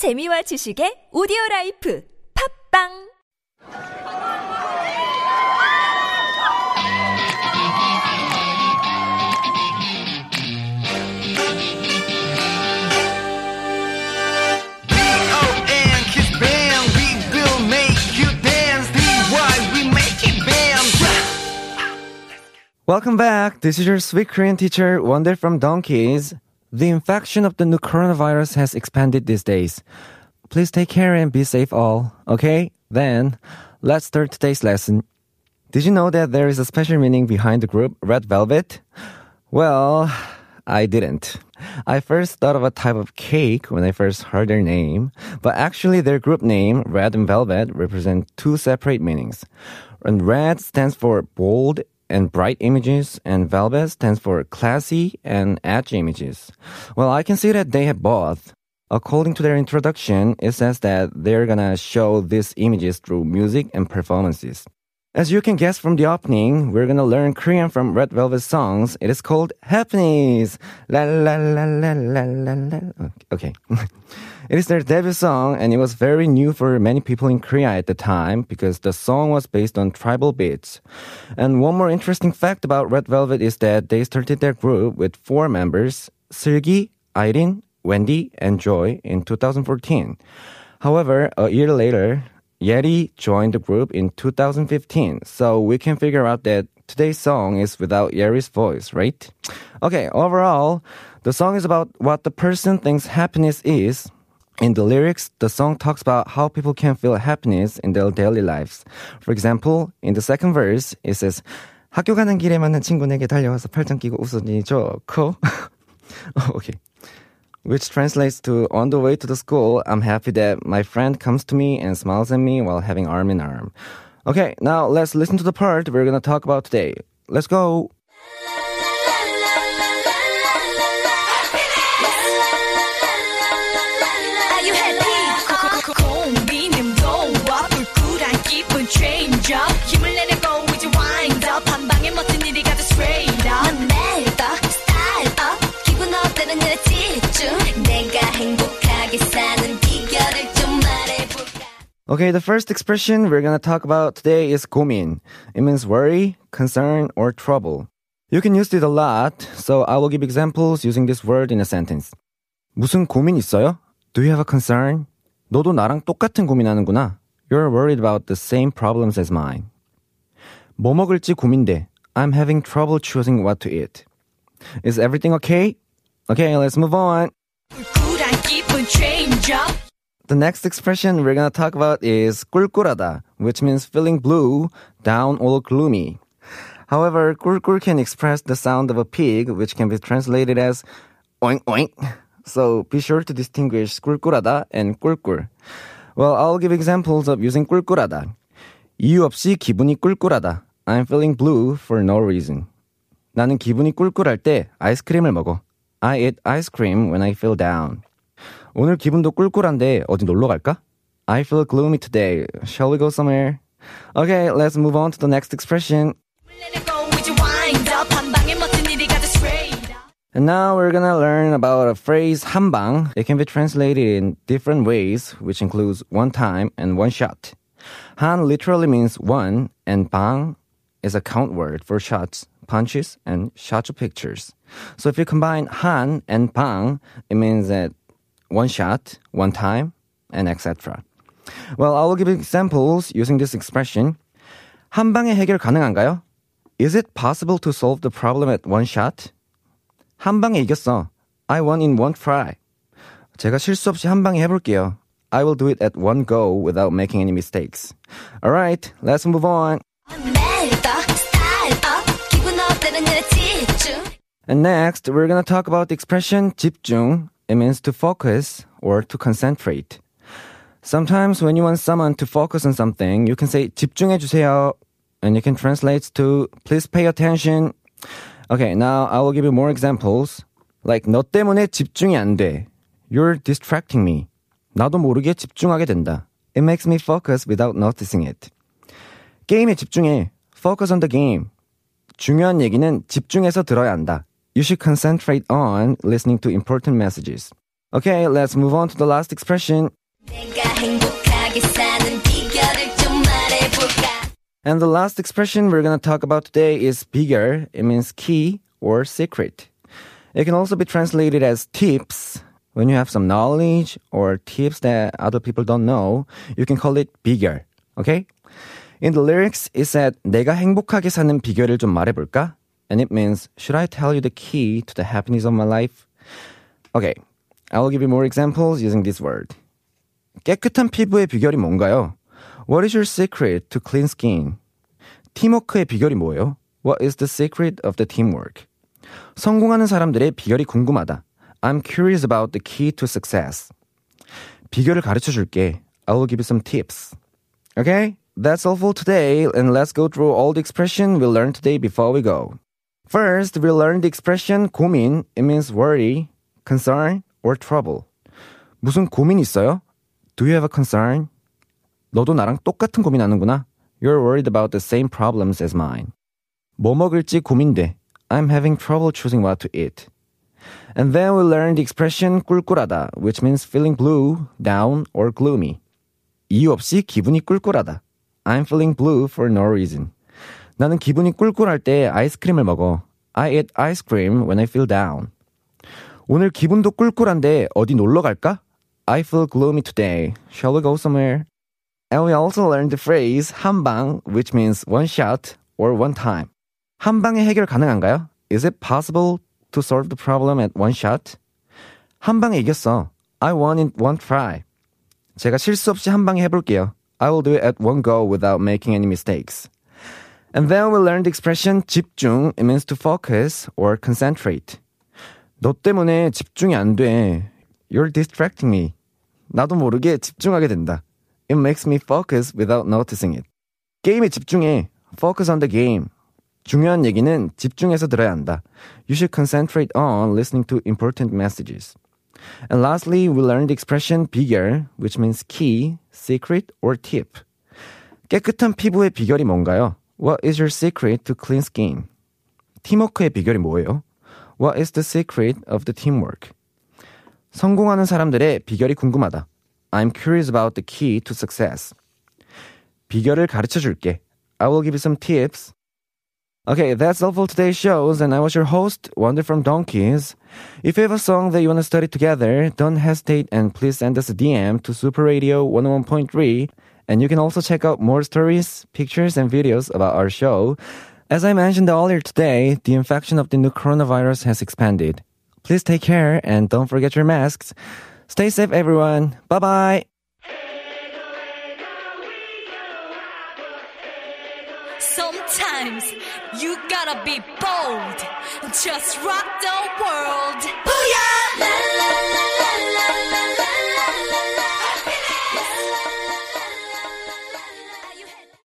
재미와 지식의 오디오 라이프 팟빵 Welcome back. This is your sweet Korean teacher, Wonder from Donkeys. The infection of the new coronavirus has expanded these days. Please take care and be safe all, okay? Then, let's start today's lesson. Did you know that there is a special meaning behind the group Red Velvet? Well, I didn't. I first thought of a type of cake when I first heard their name, but actually their group name, Red and Velvet, represent two separate meanings. And red stands for bold and bright images, and velvet stands for classy and edgy images. Well, I can see that they have both. According to their introduction, it says that they're gonna show these images through music and performances. As you can guess from the opening, we're gonna learn Korean from Red Velvet songs. It is called Happiness. La la la la la la la. Okay. it is their debut song and it was very new for many people in Korea at the time because the song was based on tribal beats. And one more interesting fact about Red Velvet is that they started their group with four members, Seulgi, Irene, Wendy, and Joy in 2014. However, a year later, Yeri joined the group in 2015, so we can figure out that today's song is without Yeri's voice, right? Okay, overall, the song is about what the person thinks happiness is. In the lyrics, the song talks about how people can feel happiness in their daily lives. For example, in the second verse, it says, 학교 가는 길에 만난 친구에게 달려와서 팔짱 끼고 웃으니 좋고. Oh, okay which translates to on the way to the school, I'm happy that my friend comes to me and smiles at me while having arm in arm. Okay, now let's listen to the part we're gonna talk about today. Let's go. Okay, the first expression we're gonna talk about today is 고민. It means worry, concern, or trouble. You can use it a lot, so I will give examples using this word in a sentence. 무슨 고민 있어요? Do you have a concern? 너도 나랑 똑같은 고민하는구나. You're worried about the same problems as mine. 뭐 먹을지 고민돼. I'm having trouble choosing what to eat. Is everything okay? Okay, let's move on. 불굴한 기분 change up The next expression we're gonna talk about is 꿀꿀하다, which means feeling blue, down, or gloomy. However, 꿀꿀 can express the sound of a pig, which can be translated as oink oink. So be sure to distinguish 꿀꿀하다 and 꿀꿀. Well, I'll give examples of using 꿀꿀하다. 이유 없이 기분이 꿀꿀하다. I'm feeling blue for no reason. 나는 기분이 꿀꿀할 때 아이스크림을 먹어. I eat ice cream when I feel down. 오늘 기분도 꿀꿀한데 어디 놀러 갈까? I feel gloomy today. Shall we go somewhere? Okay, let's move on to the next expression. 내내고 이제 wind up 한 방에 멋진 일이 가득 straight up And now we're gonna learn about a phrase 한방. It can be translated in different ways, which includes one time and one shot. 한 literally means one, and bang is a count word for shots, punches, and shots of pictures. So if you combine 한 and bang, it means that one shot, one time, and etc. Well, I will give examples using this expression. 한 방에 해결 가능한가요? Is it possible to solve the problem at one shot? 한 방에 이겼어. I won in one try. 제가 실수 없이 한 방에 해볼게요. I will do it at one go without making any mistakes. Alright, let's move on. 내다 style up 기분 업되는 일에 집중 And next, we're gonna talk about the expression 집중. It means to focus or to concentrate. Sometimes when you want someone to focus on something, you can say 집중해 주세요. And you can translate to please pay attention. Okay, now I will give you more examples. Like 너 때문에 집중이 안 돼. You're distracting me. 나도 모르게 집중하게 된다. It makes me focus without noticing it. 게임에 집중해. Focus on the game. 중요한 얘기는 집중해서 들어야 한다. You should concentrate on listening to important messages. Okay, let's move on to the last expression. And the last expression we're going to talk about today is 비결. It means key or secret. It can also be translated as tips. When you have some knowledge or tips that other people don't know, you can call it 비결. Okay? In the lyrics, it said, 내가 행복하게 사는 비결을 좀 말해볼까? And it means, should I tell you the key to the happiness of my life? Okay, I will give you more examples using this word. 깨끗한 피부의 비결이 뭔가요? What is your secret to clean skin? 팀워크의 비결이 뭐예요? What is the secret of the teamwork? 성공하는 사람들의 비결이 궁금하다. I'm curious about the key to success. 비결을 가르쳐 줄게. I will give you some tips. Okay? That's all for today, and let's go through all the expression we learned today before we go. First, we learned the expression 고민. It means worry, concern, or trouble. 무슨 고민 있어요? Do you have a concern? 너도 나랑 똑같은 고민하는구나. You're worried about the same problems as mine. 뭐 먹을지 고민돼. I'm having trouble choosing what to eat. And then we learned the expression 꿀꿀하다, which means feeling blue, down, or gloomy. 이유 없이 기분이 꿀꿀하다. I'm feeling blue for no reason. 나는 기분이 꿀꿀할 때 아이스크림을 먹어. I eat ice cream when I feel down. 오늘 기분도 꿀꿀한데 어디 놀러 갈까? I feel gloomy today. Shall we go somewhere? And we also learned the phrase 한방, which means one shot or one time. 한 방에 해결 가능한가요? Is it possible to solve the problem at one shot? 한 방에 이겼어. I won in one try. 제가 실수 없이 한 방에 해볼게요. I will do it at one go without making any mistakes. And then we learned the expression 집중. It means to focus or concentrate. 너 때문에 집중이 안 돼. You're distracting me. 나도 모르게 집중하게 된다. It makes me focus without noticing it. 게임에 집중해. Focus on the game. 중요한 얘기는 집중해서 들어야 한다. You should concentrate on listening to important messages. And lastly, we learned the expression 비결, which means key, secret, or tip. 깨끗한 피부의 비결이 뭔가요? What is your secret to clean skin? 팀워크의 비결이 뭐예요? What is the secret of the teamwork? 성공하는 사람들의 비결이 궁금하다. I'm curious about the key to success. 비결을 가르쳐 줄게. I will give you some tips. Okay, that's all for today's shows, and I was your host, Wonder from Donkeys. If you have a song that you want to study together, don't hesitate and please send us a DM to Super Radio 101.3. and you can also check out more stories, pictures, and videos about our show. As I mentioned earlier today, the infection of the new coronavirus has expanded. Please take care and don't forget your masks. Stay safe, everyone. Bye bye. Sometimes you gotta be bold. Just rock the world. Booyah!